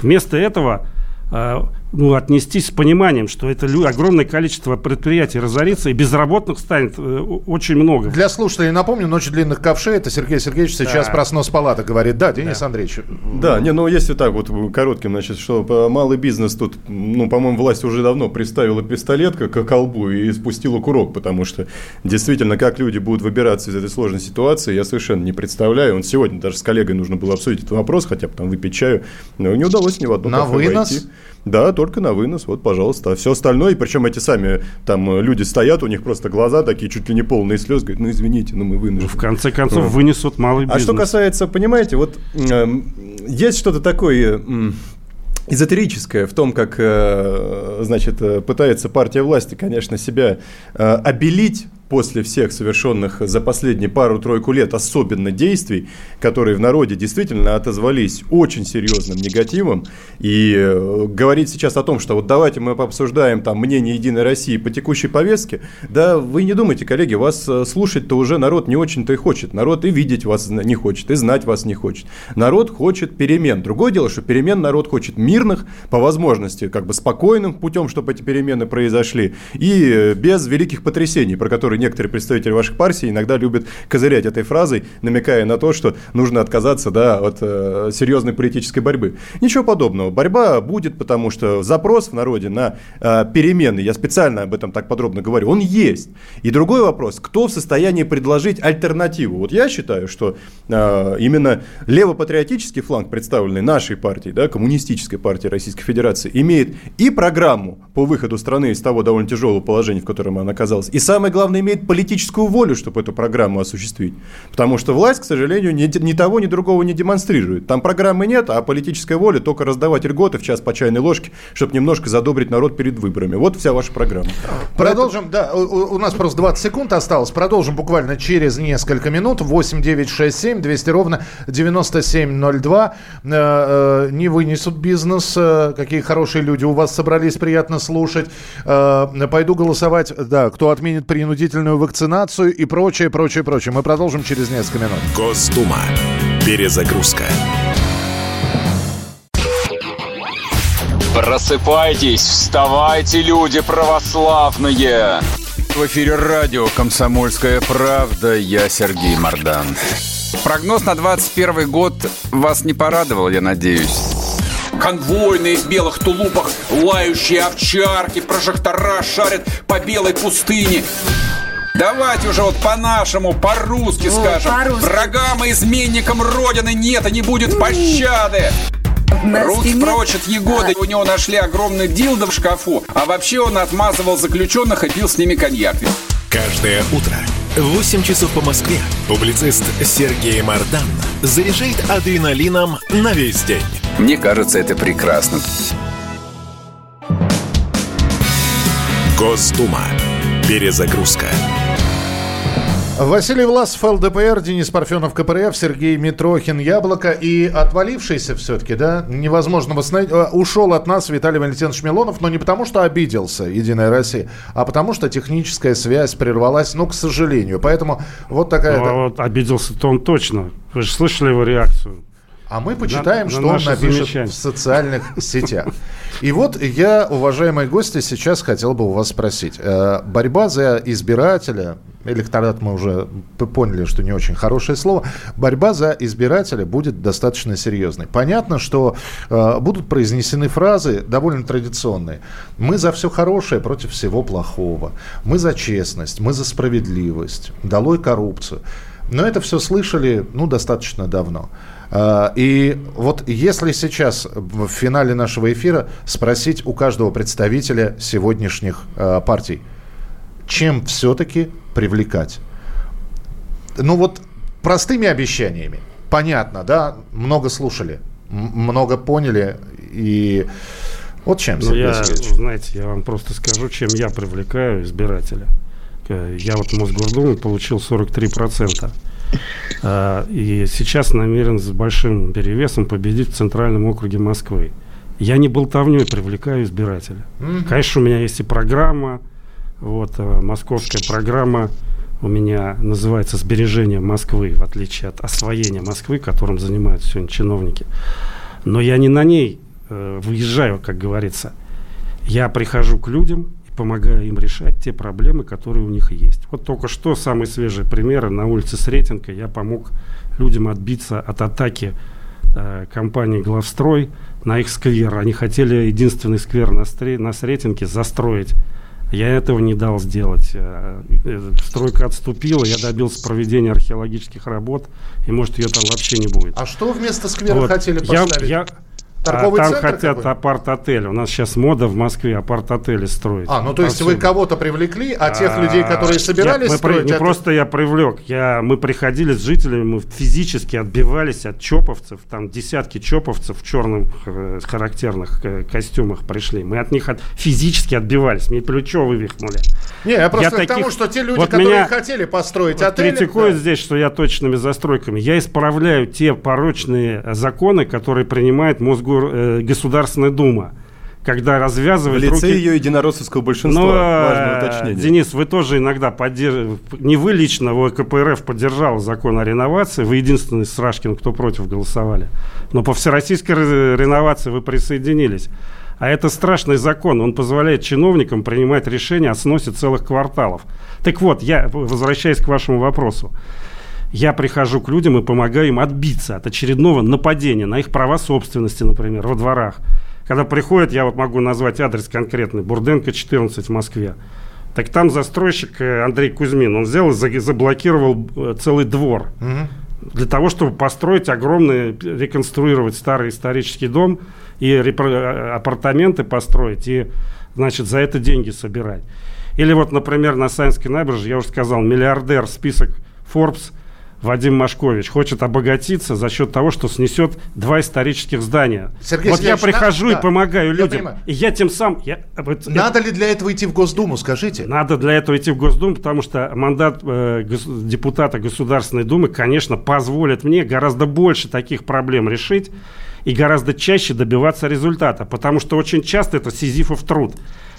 вместо этого а, ну, отнестись с пониманием, что это огромное количество предприятий разорится, и безработных станет э, очень много. Для слушателей напомню, «Ночь длинных ковшей» это Сергей Сергеевич сейчас да. про снос палата говорит. Да, Денис да. Андреевич. Да, не, ну если так вот коротким, значит, что малый бизнес тут, ну, по-моему, власть уже давно приставила пистолет к колбу и спустила курок, потому что действительно, как люди будут выбираться из этой сложной ситуации, я совершенно не представляю. Он сегодня даже с коллегой нужно было обсудить этот вопрос, хотя бы там выпить чаю, но не удалось ни в одну На вынос? Войти. Да, только на вынос, вот, пожалуйста. А все остальное, и причем эти сами там э, люди стоят, у них просто глаза такие чуть ли не полные слез, говорят, ну извините, ну мы вынуждены. Ну, в конце концов, вынесут малый бизнес. А что касается, понимаете, вот э, есть что-то такое... Э, эзотерическое в том, как, э, значит, э, пытается партия власти, конечно, себя обелить после всех совершенных за последние пару-тройку лет особенно действий, которые в народе действительно отозвались очень серьезным негативом, и э, говорить сейчас о том, что вот давайте мы обсуждаем там мнение Единой России по текущей повестке, да вы не думайте, коллеги, вас э, слушать-то уже народ не очень-то и хочет. Народ и видеть вас не хочет, и знать вас не хочет. Народ хочет перемен. Другое дело, что перемен народ хочет мирных, по возможности, как бы спокойным путем, чтобы эти перемены произошли, и э, без великих потрясений, про которые некоторые представители ваших партий иногда любят козырять этой фразой, намекая на то, что нужно отказаться да, от э, серьезной политической борьбы. Ничего подобного. Борьба будет, потому что запрос в народе на э, перемены, я специально об этом так подробно говорю, он есть. И другой вопрос, кто в состоянии предложить альтернативу? Вот я считаю, что э, именно левопатриотический фланг, представленный нашей партией, да, коммунистической партией Российской Федерации, имеет и программу по выходу страны из того довольно тяжелого положения, в котором она оказалась, и самое главное, имеет политическую волю, чтобы эту программу осуществить. Потому что власть, к сожалению, ни, ни того, ни другого не демонстрирует. Там программы нет, а политическая воля только раздавать льготы в час по чайной ложке, чтобы немножко задобрить народ перед выборами. Вот вся ваша программа. Продолжим, да, у, у нас просто 20 секунд осталось. Продолжим буквально через несколько минут. 8 9 6 7 200 ровно 9702. Э, э, не вынесут бизнес. Э, какие хорошие люди у вас собрались, приятно слушать. Пойду голосовать, да, кто отменит принудительную вакцинацию и прочее, прочее, прочее. Мы продолжим через несколько минут. Госдума. Перезагрузка. Просыпайтесь, вставайте, люди православные! В эфире радио «Комсомольская правда». Я Сергей Мордан. Прогноз на 21 год вас не порадовал, я надеюсь. Конвойные в белых тулупах, лающие овчарки, прожектора шарят по белой пустыне. Давайте уже вот по-нашему, по-русски скажем. по-русски. Врагам и изменникам Родины нет и не будет пощады. Руки стене- прочь от Егоды. У него нашли огромный дилдо в шкафу. А вообще он отмазывал заключенных и пил с ними коньяк. Каждое утро в 8 часов по Москве публицист Сергей Мардан заряжает адреналином на весь день. Мне кажется, это прекрасно. Госдума. Перезагрузка. Василий Власов, ЛДПР, Денис Парфенов, КПРФ, Сергей Митрохин, Яблоко и отвалившийся все-таки, да, невозможно восстановить, э, ушел от нас Виталий Валентинович Милонов, но не потому, что обиделся Единая Россия, а потому, что техническая связь прервалась, ну, к сожалению. Поэтому вот такая... Ну, а вот обиделся-то он точно. Вы же слышали его реакцию? А мы почитаем, На- на что он наши напишет замечания. в социальных сетях. И вот я, уважаемые гости, сейчас хотел бы у вас спросить. Э, Борьба за избирателя, электорат мы уже поняли, что не очень хорошее слово, борьба за избирателя будет достаточно серьезной. Понятно, что э, будут произнесены фразы довольно традиционные. Мы за все хорошее против всего плохого. Мы за честность, мы за справедливость. Долой коррупцию. Но это все слышали, ну, достаточно давно. А, И вот если сейчас в финале нашего эфира спросить у каждого представителя сегодняшних а, партий, чем все-таки привлекать? Ну вот простыми обещаниями, понятно, да, много слушали, много поняли и вот чем, Ну, Сергей я, Сергеевич? знаете, я вам просто скажу, чем я привлекаю избирателя. Э, Я вот в Мосгордуму получил 43%. А, И сейчас намерен с большим перевесом победить в Центральном округе Москвы. Я не болтовней привлекаю избирателя. Конечно, у меня есть и программа. Вот, э, московская программа у меня называется «Сбережение Москвы», в отличие от освоения Москвы, которым занимаются сегодня чиновники. Но я не на ней э, выезжаю, как говорится. Я прихожу к людям и помогаю им решать те проблемы, которые у них есть. Вот только что самые свежие примеры на улице Сретенка я помог людям отбиться от атаки э, компании «Главстрой» на их сквер. Они хотели единственный сквер на, Стре- на Сретенке застроить. Я этого не дал сделать. Э, э, Стройка отступила, я добился проведения археологических работ, и может ее там вообще не будет. А что вместо сквера Вот. хотели Я- поставить? я- Торговый а там хотят апарт-отель. У нас сейчас мода в Москве апарт-отели строить. А, ну то есть вы кого-то привлекли, а тех а, людей, которые собирались я, строить... Не это... просто я привлек. Я, мы приходили с жителями, мы физически отбивались от чоповцев. Там десятки чоповцев в черных э, характерных э, костюмах пришли. Мы от них от, физически отбивались. Мне плечо вывихнули. Не, я просто я к таких... тому, что те люди, вот которые меня хотели построить вот отели... критикуют да. здесь, что я точными застройками. Я исправляю те порочные законы, которые принимает Мосгор, э, Государственная Дума когда развязывает В лице руки... ее единороссовского большинства. Но, Важное уточнение. Денис, вы тоже иногда поддерживаете... Не вы лично, вы КПРФ поддержал закон о реновации. Вы единственный с Рашкин, кто против голосовали. Но по всероссийской реновации вы присоединились. А это страшный закон. Он позволяет чиновникам принимать решения о сносе целых кварталов. Так вот, я возвращаясь к вашему вопросу я прихожу к людям и помогаю им отбиться от очередного нападения на их права собственности, например, во дворах. Когда приходят, я вот могу назвать адрес конкретный, Бурденко, 14 в Москве. Так там застройщик э, Андрей Кузьмин, он взял и заблокировал э, целый двор. Угу. Для того, чтобы построить огромный, реконструировать старый исторический дом и э, апартаменты построить, и, значит, за это деньги собирать. Или вот, например, на Саинской набережной, я уже сказал, миллиардер, список Forbes – Вадим Машкович хочет обогатиться за счет того, что снесет два исторических здания. Сергей вот я прихожу на... и помогаю я людям. Понимаю. И я тем самым... Я, вот, надо это... ли для этого идти в Госдуму, скажите? Надо для этого идти в Госдуму, потому что мандат э, гос... депутата Государственной Думы, конечно, позволит мне гораздо больше таких проблем решить и гораздо чаще добиваться результата, потому что очень часто это сизифов труд.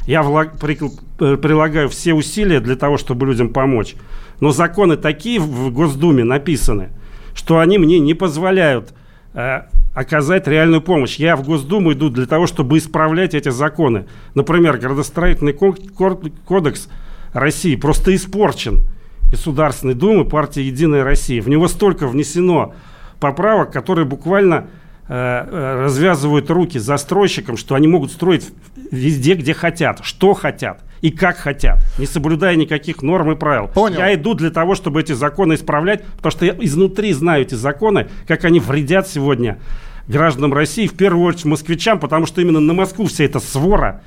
Я влаг... при... Э, прилагаю все усилия для того, чтобы людям помочь. Но законы такие в Госдуме написаны, что они мне не позволяют э, оказать реальную помощь. Я в Госдуму иду для того, чтобы исправлять эти законы. Например, градостроительный кодекс России просто испорчен Государственной Думы партии «Единая Россия». В него столько внесено поправок, которые буквально э, э развязывают руки застройщикам, что они могут строить везде, где хотят, что хотят и как хотят, не соблюдая никаких норм и правил. Понял. Я иду для того, чтобы эти законы исправлять, потому что я изнутри знаю эти законы, как они вредят сегодня гражданам России, в первую очередь москвичам, потому что именно на Москву вся эта свора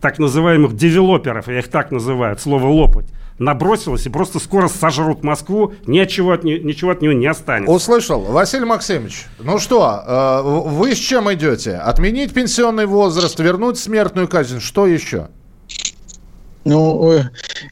так называемых девелоперов, я их так называю, слово «лопать», набросилась и просто скоро сожрут Москву, ничего от, не, ничего от нее не останется. Услышал. Василий Максимович, ну что, э, вы с чем идете? Отменить пенсионный возраст, вернуть смертную казнь, что еще? Ну,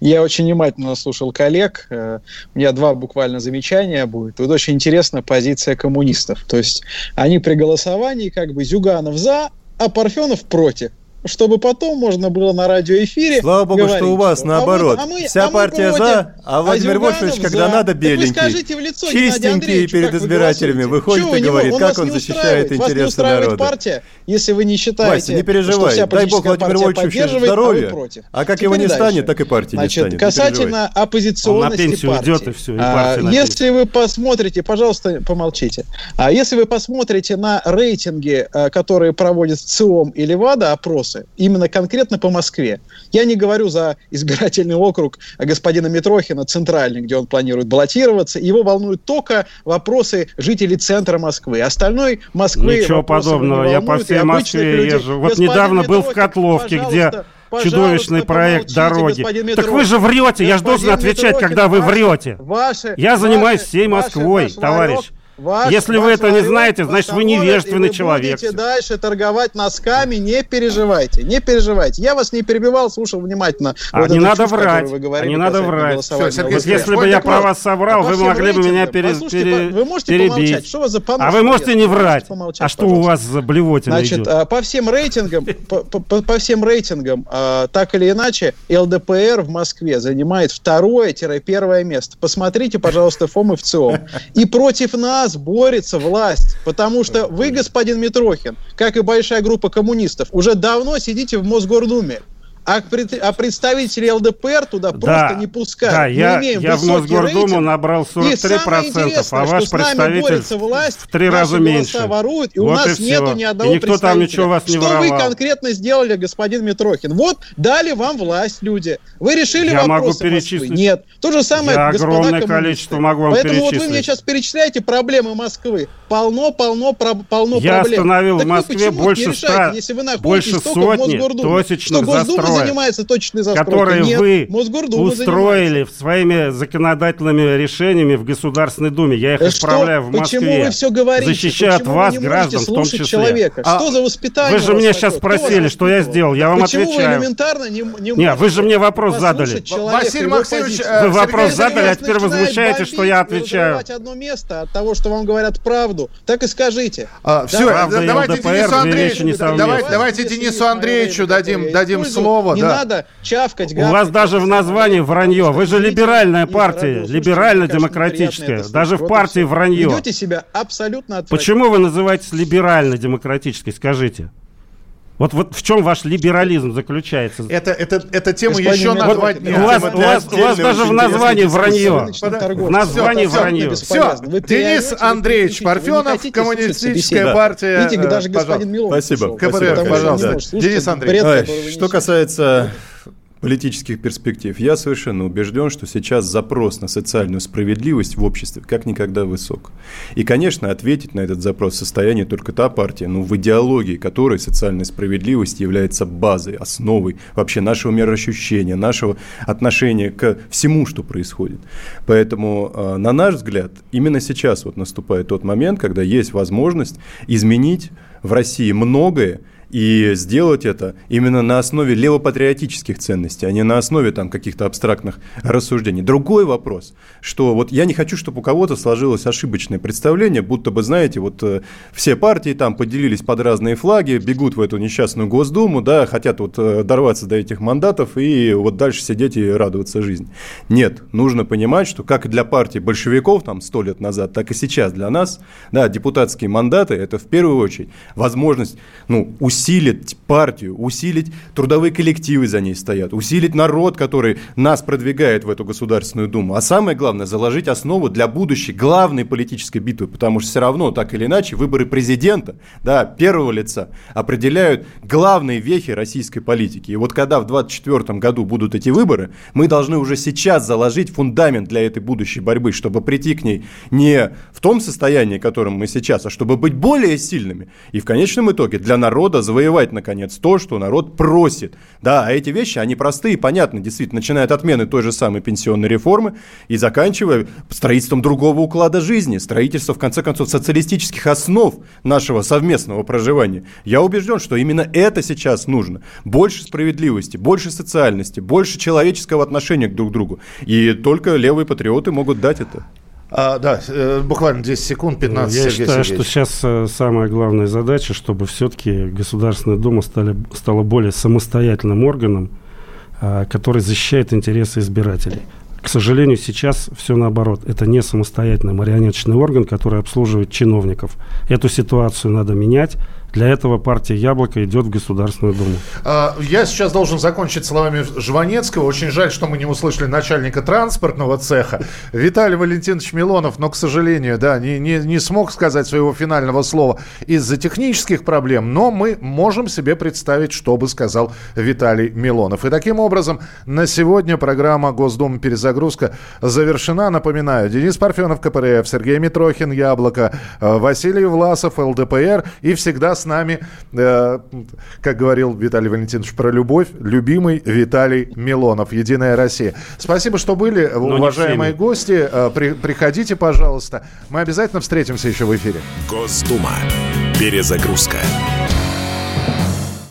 я очень внимательно слушал коллег. Э, у меня два буквально замечания будет. Вот очень интересная позиция коммунистов. То есть они при голосовании как бы Зюганов за, а Парфенов против чтобы потом можно было на радиоэфире Слава богу, говорить, что у вас наоборот. А мы, Вся а партия против, за, а Владимир а Вольфович, когда за. надо, беленький. Так вы скажите в лицо чистенький перед избирателями выходит Чего и говорит, как он защищает интересы народа. партия, если вы не считаете, Вася, не переживай, что дай бог Владимир Вольфовичу здоровья, а, а как его не станет, так и партия не станет. Касательно оппозиционности партии. А, если вы посмотрите, пожалуйста, помолчите. А если вы посмотрите на рейтинги, которые проводит ЦИОМ или ВАДА, опрос вопросы, именно конкретно по Москве. Я не говорю за избирательный округ господина Митрохина, центральный, где он планирует баллотироваться. Его волнуют только вопросы жителей центра Москвы. Остальной Москвы... Ничего подобного. Я по всей Москве езжу. Вот Господин недавно Митрохин, был в Котловке, где чудовищный проект дороги. Так вы же врете, я же должен отвечать, когда вы врете. Ваши, я занимаюсь всей Москвой, ваш товарищ. Ваш, Если ваш вы это не знаете, значит вы невежественный вы человек. Будете дальше торговать носками, не переживайте, не переживайте. Я вас не перебивал, слушал внимательно. А вот не надо чушь, врать, вы говорили, не надо врать. Все, Сергей, вот если бы я про вас соврал, а вы могли бы меня пере, пере, вы можете перебить. Что за а вы можете не врать. А что у вас за блевотина Значит, идет? А, по всем рейтингам, по, по, по всем рейтингам, а, так или иначе, ЛДПР в Москве занимает второе-первое место. Посмотрите, пожалуйста, ФОМ и ВЦИОМ. И против нас нас борется власть, потому что вы, господин Митрохин, как и большая группа коммунистов, уже давно сидите в Мосгордуме. А, а представителей ЛДПР туда да, просто не пускают. Да, я, я в Мосгордуму рейтинг. набрал 43%, а ваш представитель власть, в три раза меньше. воруют, и вот у нас и нету ни одного и никто там ничего вас не Что воровал. вы конкретно сделали, господин Митрохин? Вот дали вам власть люди. Вы решили я вопросы могу перечислить. Москвы? Нет. То же самое, я огромное количество могу вам Поэтому перечислить. вот вы мне сейчас перечисляете проблемы Москвы. Полно, полно, полно я проблем. Я остановил так в Москве больше ста, если вы больше сотни точечных что Застроек, занимается точной застройкой? которые Нет, вы Мосгордума устроили занимается. своими законодательными решениями в Государственной Думе. Я их что? отправляю в Москве. Почему вы все говорите? Защищаю от вас, граждан, в том числе. Человека? А, что за воспитание? Вы же меня сейчас спросили, что я сделал. Я вам Почему отвечаю. Вы элементарно не, не Нет, вы же мне вопрос задали. Василий Максимович, вы вопрос задали, а теперь возмущаете, что я отвечаю. одно место от того, что вам говорят правду, так и скажите. А, все, давайте Денису Андреевичу, давайте, давайте Денису Андреевичу дадим, дадим слово. Не надо чавкать, У вас даже в названии вранье. Вы же либеральная партия, либерально-демократическая. Даже в партии вранье. Ведете себя абсолютно Почему вы называетесь либерально-демократической, скажите? Вот, вот в чем ваш либерализм заключается? Это, это, это тему Господин еще назвать вот, У вас, у вас, у вас даже в названии вранье. В названии все, вранье. Все, Денис Андреевич Парфенов, Коммунистическая партия. Видите, даже господин Милов Спасибо. КПРФ, пожалуйста. Денис Андреевич. Что касается политических перспектив. Я совершенно убежден, что сейчас запрос на социальную справедливость в обществе как никогда высок. И, конечно, ответить на этот запрос в состоянии только та партия, ну, в идеологии которой социальная справедливость является базой, основой вообще нашего мироощущения, нашего отношения к всему, что происходит. Поэтому, э, на наш взгляд, именно сейчас вот наступает тот момент, когда есть возможность изменить в России многое, и сделать это именно на основе левопатриотических ценностей, а не на основе там каких-то абстрактных рассуждений. Другой вопрос, что вот я не хочу, чтобы у кого-то сложилось ошибочное представление, будто бы, знаете, вот э, все партии там поделились под разные флаги, бегут в эту несчастную Госдуму, да, хотят вот э, дорваться до этих мандатов и вот дальше сидеть и радоваться жизни. Нет, нужно понимать, что как для партии большевиков там сто лет назад, так и сейчас для нас, да, депутатские мандаты это в первую очередь возможность, ну, усилить усилить партию, усилить трудовые коллективы за ней стоят, усилить народ, который нас продвигает в эту Государственную Думу. А самое главное, заложить основу для будущей главной политической битвы, потому что все равно, так или иначе, выборы президента, да, первого лица, определяют главные вехи российской политики. И вот когда в 2024 году будут эти выборы, мы должны уже сейчас заложить фундамент для этой будущей борьбы, чтобы прийти к ней не в том состоянии, в котором мы сейчас, а чтобы быть более сильными. И в конечном итоге для народа завоевать, наконец, то, что народ просит. Да, а эти вещи, они простые, понятны, действительно, начиная от отмены той же самой пенсионной реформы и заканчивая строительством другого уклада жизни, строительства, в конце концов, социалистических основ нашего совместного проживания. Я убежден, что именно это сейчас нужно. Больше справедливости, больше социальности, больше человеческого отношения к друг другу. И только левые патриоты могут дать это. А, да, э, буквально 10 секунд, 15 Я Сергей считаю, Сергеевич. что сейчас э, самая главная задача, чтобы все-таки Государственная Дума стали, стала более самостоятельным органом, а, который защищает интересы избирателей. К сожалению, сейчас все наоборот. Это не самостоятельный марионеточный орган, который обслуживает чиновников. Эту ситуацию надо менять. Для этого партия «Яблоко» идет в Государственную Думу. А, я сейчас должен закончить словами Жванецкого. Очень жаль, что мы не услышали начальника транспортного цеха. Виталий Валентинович Милонов, но, к сожалению, да, не, не, не смог сказать своего финального слова из-за технических проблем, но мы можем себе представить, что бы сказал Виталий Милонов. И таким образом, на сегодня программа «Госдума. Перезагрузка» завершена. Напоминаю, Денис Парфенов, КПРФ, Сергей Митрохин, «Яблоко», э, Василий Власов, ЛДПР и всегда с нами, э, как говорил Виталий Валентинович про любовь, любимый Виталий Милонов, «Единая Россия». Спасибо, что были, Но уважаемые гости. Э, при, приходите, пожалуйста. Мы обязательно встретимся еще в эфире. Госдума. Перезагрузка.